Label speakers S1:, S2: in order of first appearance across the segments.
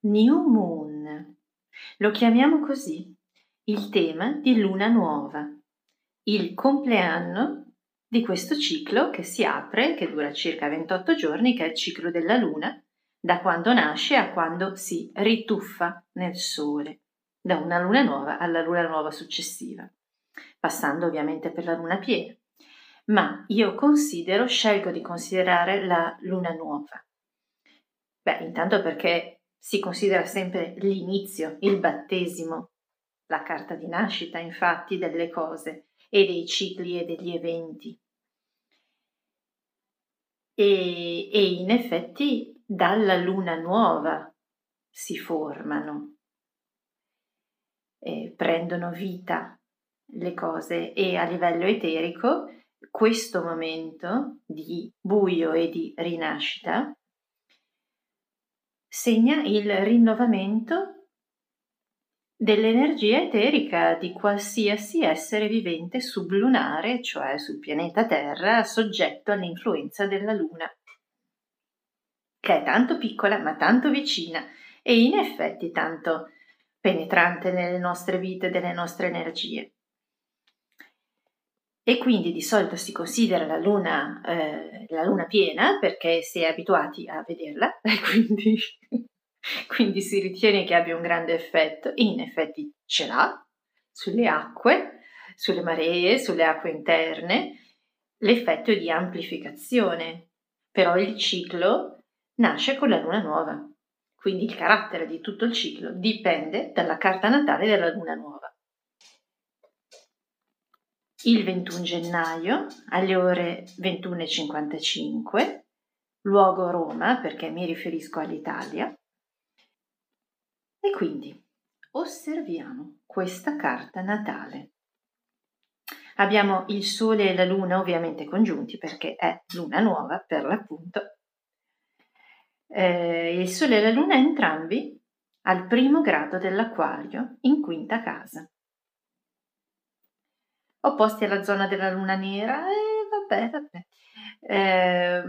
S1: New Moon. Lo chiamiamo così, il tema di luna nuova, il compleanno di questo ciclo che si apre, che dura circa 28 giorni, che è il ciclo della luna, da quando nasce a quando si rituffa nel sole, da una luna nuova alla luna nuova successiva, passando ovviamente per la luna piena. Ma io considero, scelgo di considerare la luna nuova. Beh, intanto perché si considera sempre l'inizio, il battesimo, la carta di nascita infatti delle cose e dei cicli e degli eventi. E, e in effetti dalla luna nuova si formano, e prendono vita le cose e a livello eterico questo momento di buio e di rinascita segna il rinnovamento dell'energia eterica di qualsiasi essere vivente sublunare, cioè sul pianeta Terra, soggetto all'influenza della Luna, che è tanto piccola ma tanto vicina e in effetti tanto penetrante nelle nostre vite, delle nostre energie. E quindi di solito si considera la luna, eh, la luna piena perché si è abituati a vederla e quindi quindi si ritiene che abbia un grande effetto. In effetti ce l'ha sulle acque, sulle maree, sulle acque interne, l'effetto di amplificazione, però il ciclo nasce con la luna nuova, quindi il carattere di tutto il ciclo dipende dalla carta natale della luna nuova. Il 21 gennaio alle ore 21.55, luogo Roma perché mi riferisco all'Italia, e quindi osserviamo questa carta natale. Abbiamo il Sole e la Luna ovviamente congiunti perché è Luna nuova per l'appunto. Eh, il Sole e la Luna entrambi al primo grado dell'Aquario in quinta casa. Opposti alla zona della Luna nera, eh, vabbè, vabbè. Eh,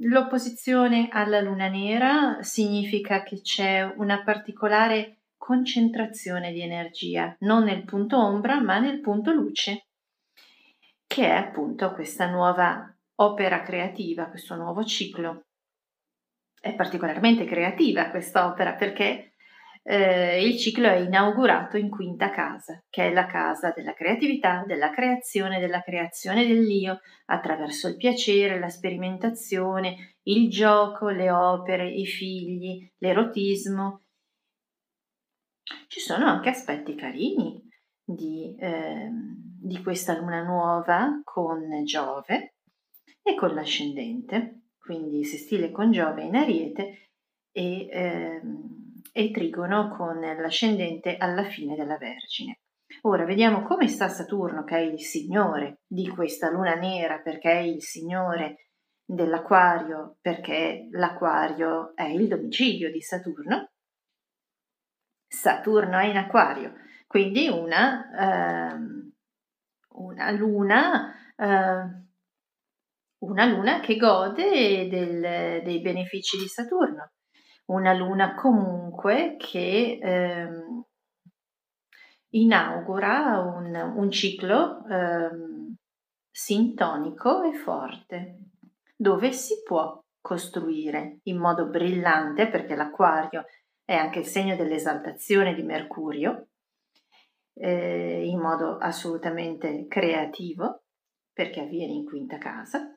S1: L'opposizione alla luna nera significa che c'è una particolare concentrazione di energia, non nel punto ombra, ma nel punto luce, che è appunto questa nuova opera creativa, questo nuovo ciclo. È particolarmente creativa questa opera perché eh, il ciclo è inaugurato in quinta casa, che è la casa della creatività, della creazione, della creazione dell'io attraverso il piacere, la sperimentazione, il gioco, le opere, i figli, l'erotismo. Ci sono anche aspetti carini di, eh, di questa luna nuova con Giove e con l'ascendente, quindi si stile con Giove in Ariete e eh, e trigono con l'ascendente alla fine della Vergine. Ora vediamo come sta Saturno, che è il signore di questa luna nera, perché è il signore dell'Aquario, perché l'Aquario è il domicilio di Saturno. Saturno è in Aquario, quindi una, eh, una luna. Eh, una luna che gode del, dei benefici di Saturno una luna comunque che ehm, inaugura un, un ciclo ehm, sintonico e forte, dove si può costruire in modo brillante, perché l'acquario è anche il segno dell'esaltazione di Mercurio, eh, in modo assolutamente creativo, perché avviene in quinta casa,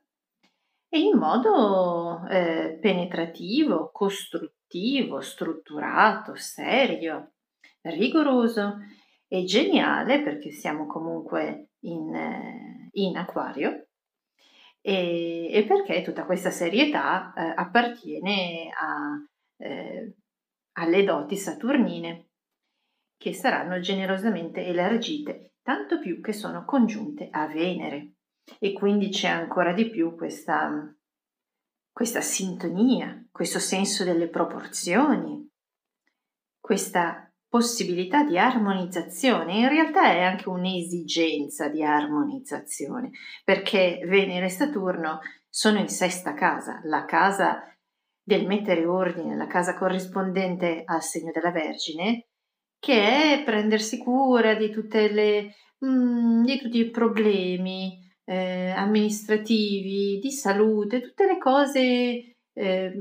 S1: e in modo eh, penetrativo, costruttivo attivo, strutturato, serio, rigoroso e geniale perché siamo comunque in, eh, in acquario e, e, perché tutta questa serietà eh, appartiene a, eh, alle doti saturnine che saranno generosamente elargite, tanto più che sono congiunte a Venere. E quindi c'è ancora di più questa questa sintonia, questo senso delle proporzioni, questa possibilità di armonizzazione, in realtà è anche un'esigenza di armonizzazione, perché Venere e Saturno sono in sesta casa, la casa del mettere ordine nella casa corrispondente al segno della Vergine, che è prendersi cura di, le, mm, di tutti i problemi eh, amministrativi, di salute, tutte le cose eh,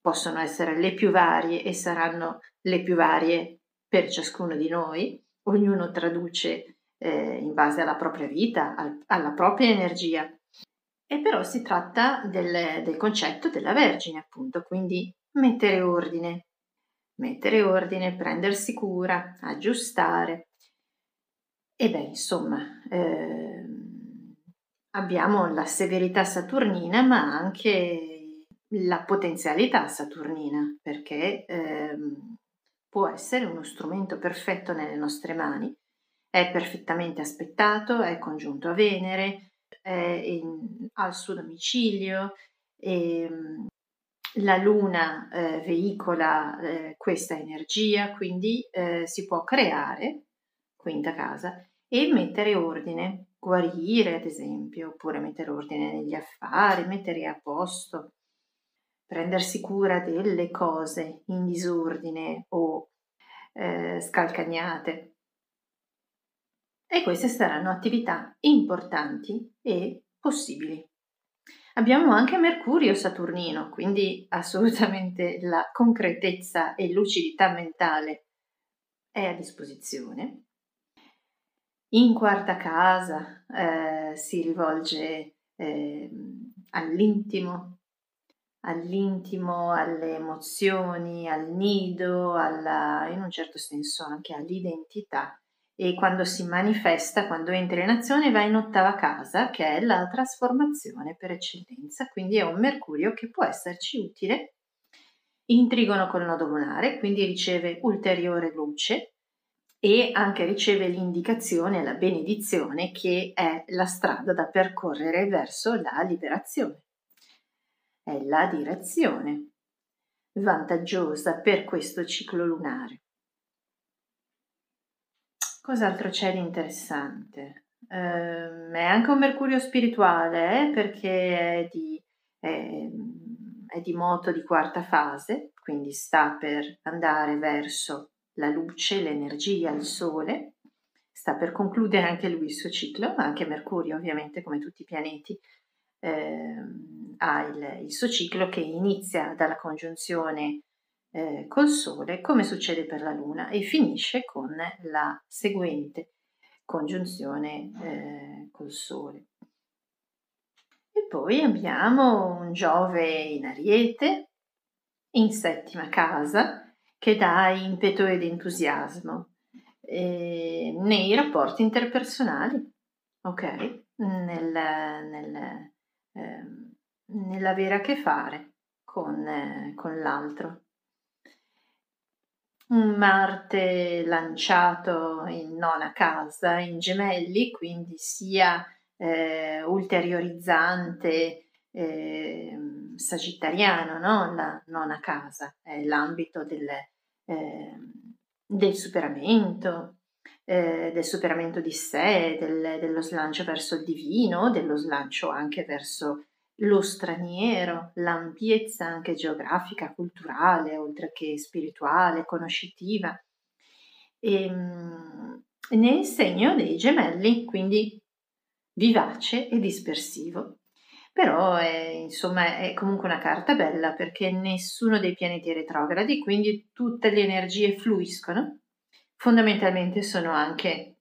S1: possono essere le più varie e saranno le più varie per ciascuno di noi, ognuno traduce eh, in base alla propria vita, al, alla propria energia. E però si tratta del, del concetto della Vergine, appunto, quindi mettere ordine, mettere ordine, prendersi cura, aggiustare. E beh, insomma, eh, abbiamo la severità saturnina, ma anche la potenzialità saturnina, perché ehm, può essere uno strumento perfetto nelle nostre mani, è perfettamente aspettato, è congiunto a Venere, è in, al suo domicilio, e, ehm, la Luna eh, veicola eh, questa energia, quindi eh, si può creare, quinta casa, e mettere ordine, guarire ad esempio, oppure mettere ordine negli affari, mettere a posto prendersi cura delle cose in disordine o eh, scalcagnate. E queste saranno attività importanti e possibili. Abbiamo anche Mercurio Saturnino, quindi assolutamente la concretezza e lucidità mentale è a disposizione. In quarta casa eh, si rivolge eh, all'intimo, all'intimo, alle emozioni, al nido, alla, in un certo senso anche all'identità. E quando si manifesta, quando entra in azione, va in ottava casa, che è la trasformazione per eccellenza, quindi è un Mercurio che può esserci utile in trigono col nodo lunare, quindi riceve ulteriore luce e anche riceve l'indicazione, la benedizione che è la strada da percorrere verso la liberazione è la direzione vantaggiosa per questo ciclo lunare. Cos'altro c'è di interessante? Eh, è anche un Mercurio spirituale eh, perché è di, è, è di moto di quarta fase, quindi sta per andare verso la luce, l'energia, il sole, sta per concludere anche lui il suo ciclo, anche Mercurio ovviamente come tutti i pianeti eh, ha il, il, suo ciclo che inizia dalla congiunzione eh, col Sole, come succede per la Luna, e finisce con la seguente congiunzione eh, col Sole. E poi abbiamo un Giove in Ariete, in settima casa, che dà impeto ed entusiasmo eh, nei rapporti interpersonali, ok? Nel, nel, eh, nell'avere a che fare con, eh, con l'altro. Un Marte lanciato in nona casa, in gemelli, quindi sia eh, ulteriorizzante, eh, sagittariano, no? la nona casa, è l'ambito del, eh, del superamento, eh, del superamento di sé, del, dello slancio verso il divino, dello slancio anche verso lo straniero, l'ampiezza anche geografica, culturale, oltre che spirituale, conoscitiva. E, ehm, nel segno dei gemelli, quindi vivace e dispersivo. Però è, insomma è comunque una carta bella perché nessuno dei pianeti è retrogradi, quindi tutte le energie fluiscono Fondamentalmente sono anche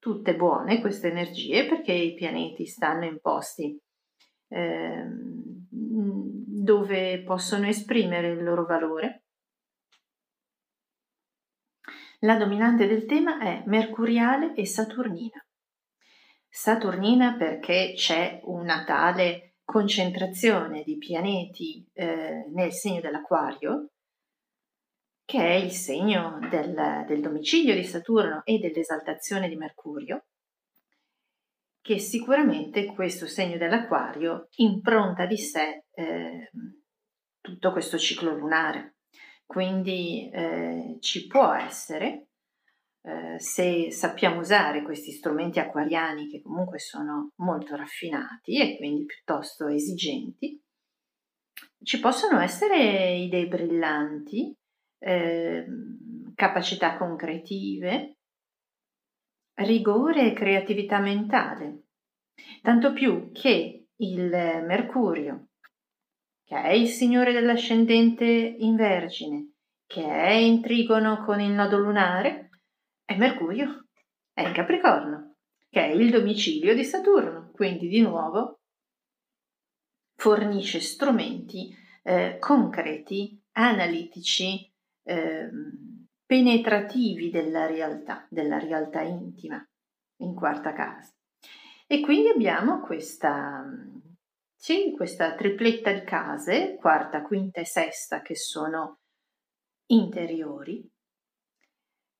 S1: tutte buone queste energie perché i pianeti stanno in posti eh, dove possono esprimere il loro valore. La dominante del tema è mercuriale e saturnina. Saturnina perché c'è una tale concentrazione di pianeti eh, nel segno dell'acquario che è il segno del, del domicilio di Saturno e dell'esaltazione di Mercurio, che sicuramente questo segno dell'acquario impronta di sé eh, tutto questo ciclo lunare. Quindi eh, ci può essere, eh, se sappiamo usare questi strumenti acquariani che comunque sono molto raffinati e quindi piuttosto esigenti, ci possono essere idee brillanti, eh, capacità concretive, rigore e creatività mentale, tanto più che il Mercurio, che è il signore dell'ascendente in Vergine, che è in trigono con il nodo lunare, è Mercurio, è in Capricorno, che è il domicilio di Saturno, quindi di nuovo fornisce strumenti eh, concreti, analitici, eh, penetrativi della realtà, della realtà intima in quarta casa. E quindi abbiamo questa, sì, questa tripletta di case, quarta, quinta e sesta, che sono interiori,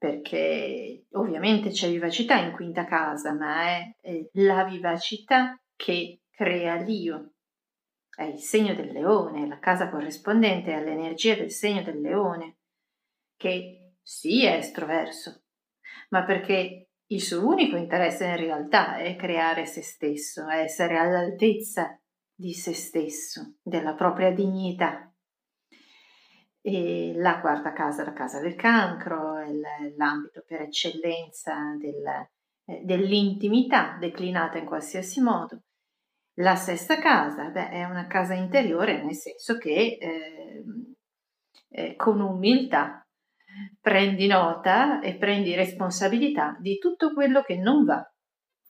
S1: perché ovviamente c'è vivacità in quinta casa, ma è, è la vivacità che crea l'io. È il segno del leone, la casa corrispondente all'energia del segno del leone, che sì è estroverso, ma perché il suo unico interesse in realtà è creare se stesso, è essere all'altezza di se stesso, della propria dignità. E la quarta casa, la casa del cancro, è l'ambito per eccellenza del, eh, dell'intimità declinata in qualsiasi modo. La sesta casa beh, è una casa interiore nel senso che eh, eh, con umiltà prendi nota e prendi responsabilità di tutto quello che non va,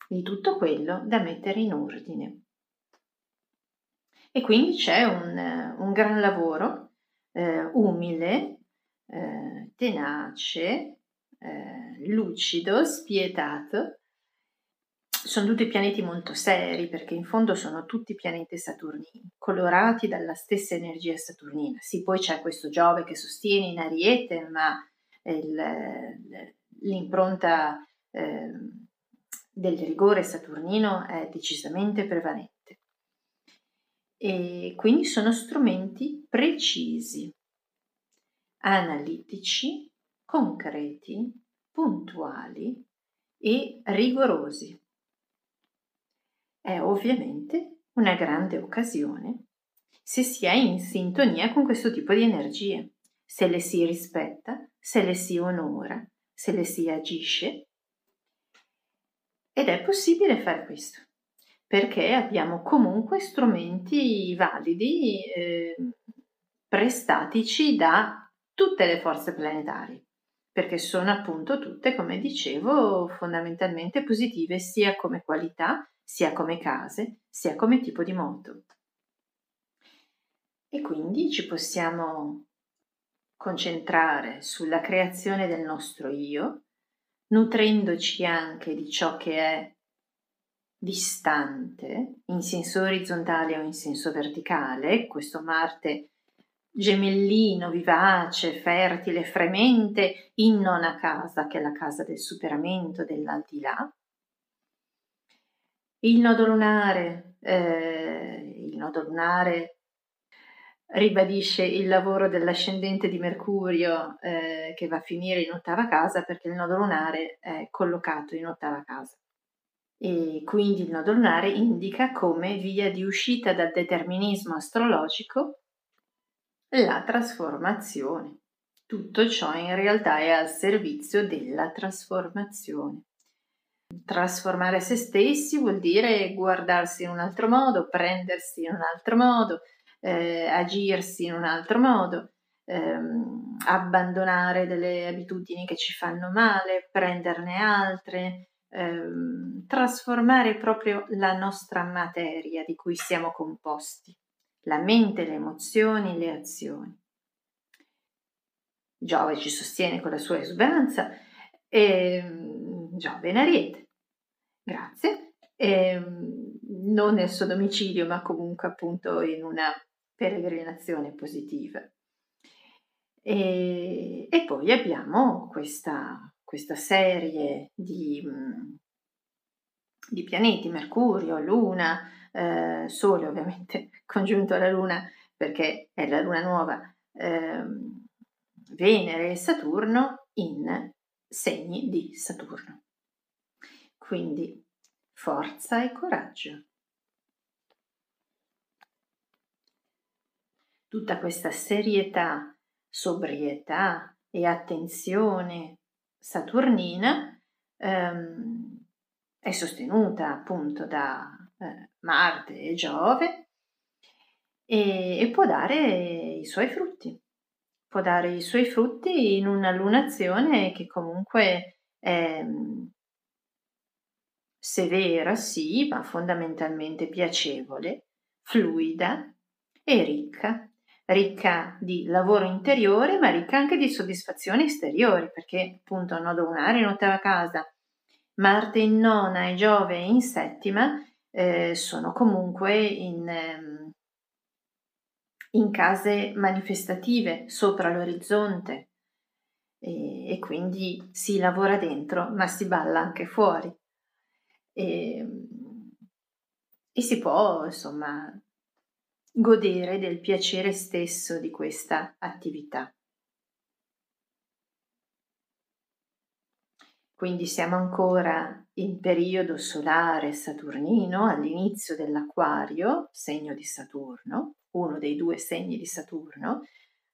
S1: di tutto quello da mettere in ordine. E quindi c'è un, un gran lavoro eh, umile, eh, tenace, eh, lucido, spietato. Sono tutti pianeti molto seri perché in fondo sono tutti pianeti saturnini, colorati dalla stessa energia saturnina. Sì, poi c'è questo Giove che sostiene in Ariete, ma il, l'impronta ehm, del rigore saturnino è decisamente prevalente e quindi sono strumenti precisi, analitici, concreti, puntuali e rigorosi. È ovviamente una grande occasione se si è in sintonia con questo tipo di energie, se le si rispetta, se le si onora, se le si agisce. Ed è possibile fare questo perché abbiamo comunque strumenti validi eh, prestatici da tutte le forze planetarie, perché sono appunto tutte, come dicevo, fondamentalmente positive sia come qualità, sia come case, sia come tipo di moto. E quindi ci possiamo concentrare sulla creazione del nostro io, nutrendoci anche di ciò che è distante, in senso orizzontale o in senso verticale, questo Marte gemellino, vivace, fertile, fremente in nona casa, che è la casa del superamento, dell'aldilà. Il nodo lunare, eh, il nodo lunare ribadisce il lavoro dell'ascendente di Mercurio eh, che va a finire in ottava casa perché il nodo lunare è collocato in ottava casa e quindi il nodo lunare indica come via di uscita dal determinismo astrologico la trasformazione. Tutto ciò in realtà è al servizio della trasformazione. Trasformare se stessi vuol dire guardarsi in un altro modo, prendersi in un altro modo, eh, agirsi in un altro modo, ehm, abbandonare delle abitudini che ci fanno male, prenderne altre, ehm, trasformare proprio la nostra materia di cui siamo composti, la mente, le emozioni, le azioni. Giove ci sostiene con la sua esuberanza e ehm, Giove in Ariete. Grazie. E, ehm, non nel suo domicilio, ma comunque appunto in una peregrinazione positiva. E, e poi abbiamo questa questa serie di, mm, di pianeti, Mercurio, Luna, eh, Sole ovviamente congiunto alla Luna perché è la Luna nuova, eh, Venere e Saturno in segni di Saturno. Quindi forza e coraggio. tutta questa serietà, sobrietà e attenzione saturnina ehm, è sostenuta appunto da eh, Marte e Giove e, e può dare i suoi frutti. Può dare i suoi frutti in una lunazione che comunque è severa, sì, ma fondamentalmente piacevole, fluida e ricca, ricca di lavoro interiore, ma ricca anche di soddisfazioni esteriori, perché appunto nodo lunare in ottava casa, Marte in nona e Giove in settima eh, sono comunque in, ehm, in case manifestative sopra l'orizzonte e, e quindi si lavora dentro, ma si balla anche fuori e, ehm, e si può insomma godere del piacere stesso di questa attività. Quindi siamo ancora in periodo solare saturnino, all'inizio dell'acquario, segno di Saturno, uno dei due segni di Saturno.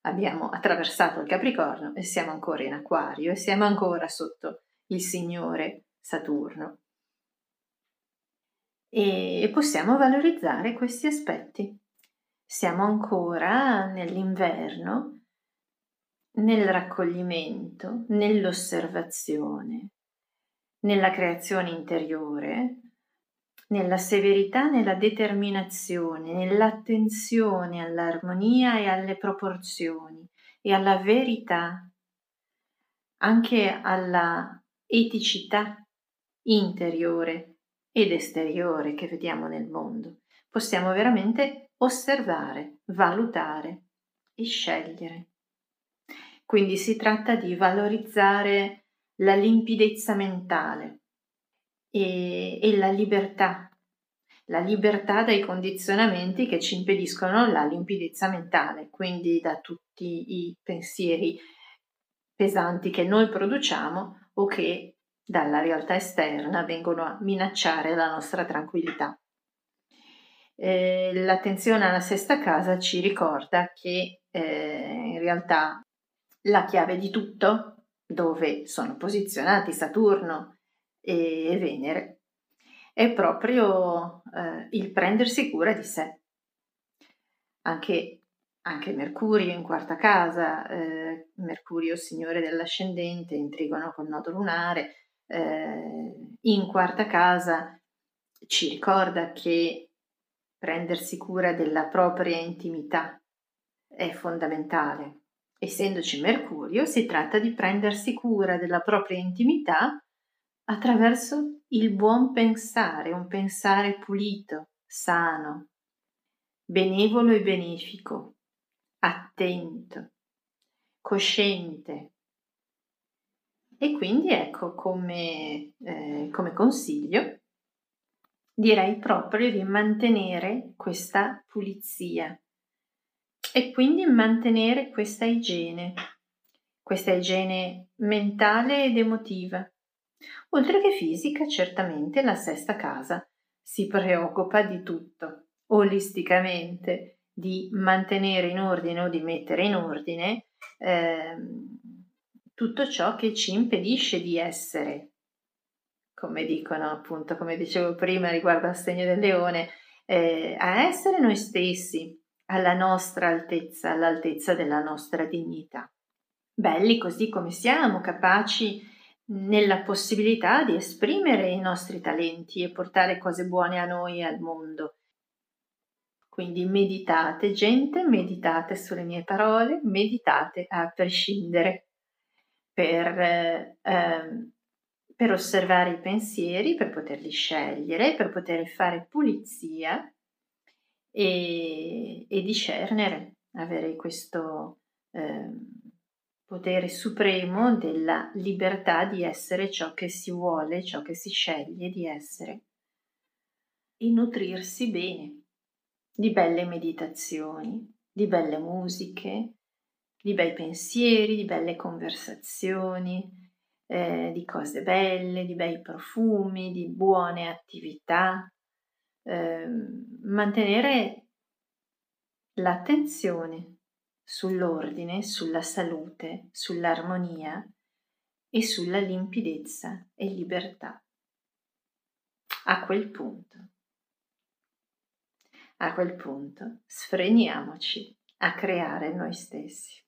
S1: Abbiamo attraversato il Capricorno e siamo ancora in acquario e siamo ancora sotto il Signore Saturno e possiamo valorizzare questi aspetti. Siamo ancora nell'inverno, nel raccoglimento, nell'osservazione, nella creazione interiore, nella severità, nella determinazione, nell'attenzione all'armonia e alle proporzioni e alla verità, anche alla eticità interiore ed esteriore che vediamo nel mondo. Possiamo veramente osservare, valutare e scegliere. Quindi si tratta di valorizzare la limpidezza mentale e, e la libertà, la libertà dai condizionamenti che ci impediscono la limpidezza mentale, quindi da tutti i pensieri pesanti che noi produciamo o che dalla realtà esterna vengono a minacciare la nostra tranquillità. Eh, l'attenzione alla sesta casa ci ricorda che eh, in realtà la chiave di tutto, dove sono posizionati Saturno e Venere, è proprio eh, il prendersi cura di sé. Anche, anche Mercurio in quarta casa, eh, Mercurio signore dell'ascendente, in col nodo lunare, eh, in quarta casa ci ricorda che prendersi cura della propria intimità è fondamentale. Essendoci Mercurio, si tratta di prendersi cura della propria intimità attraverso il buon pensare, un pensare pulito, sano, benevolo e benefico, attento, cosciente, e quindi ecco come, eh, come consiglio direi proprio di mantenere questa pulizia e quindi mantenere questa igiene, questa igiene mentale ed emotiva. Oltre che fisica, certamente la sesta casa si preoccupa di tutto, olisticamente, di mantenere in ordine o di mettere in ordine eh, tutto ciò che ci impedisce di essere, come dicono appunto, come dicevo prima riguardo al segno del leone, eh, a essere noi stessi, alla nostra altezza, all'altezza della nostra dignità. Belli così come siamo, capaci nella possibilità di esprimere i nostri talenti e portare cose buone a noi e al mondo. Quindi meditate, gente, meditate sulle mie parole, meditate a prescindere per, eh, per osservare i pensieri, per poterli scegliere, per poter fare pulizia e, e discernere, avere questo eh, potere supremo della libertà di essere ciò che si vuole, ciò che si sceglie di essere e nutrirsi bene di belle meditazioni, di belle musiche, di bei pensieri, di belle conversazioni, eh, di cose belle, di bei profumi, di buone attività. Eh, mantenere l'attenzione sull'ordine, sulla salute, sull'armonia e sulla limpidezza e libertà. A quel punto, a quel punto, sfreniamoci a creare noi stessi.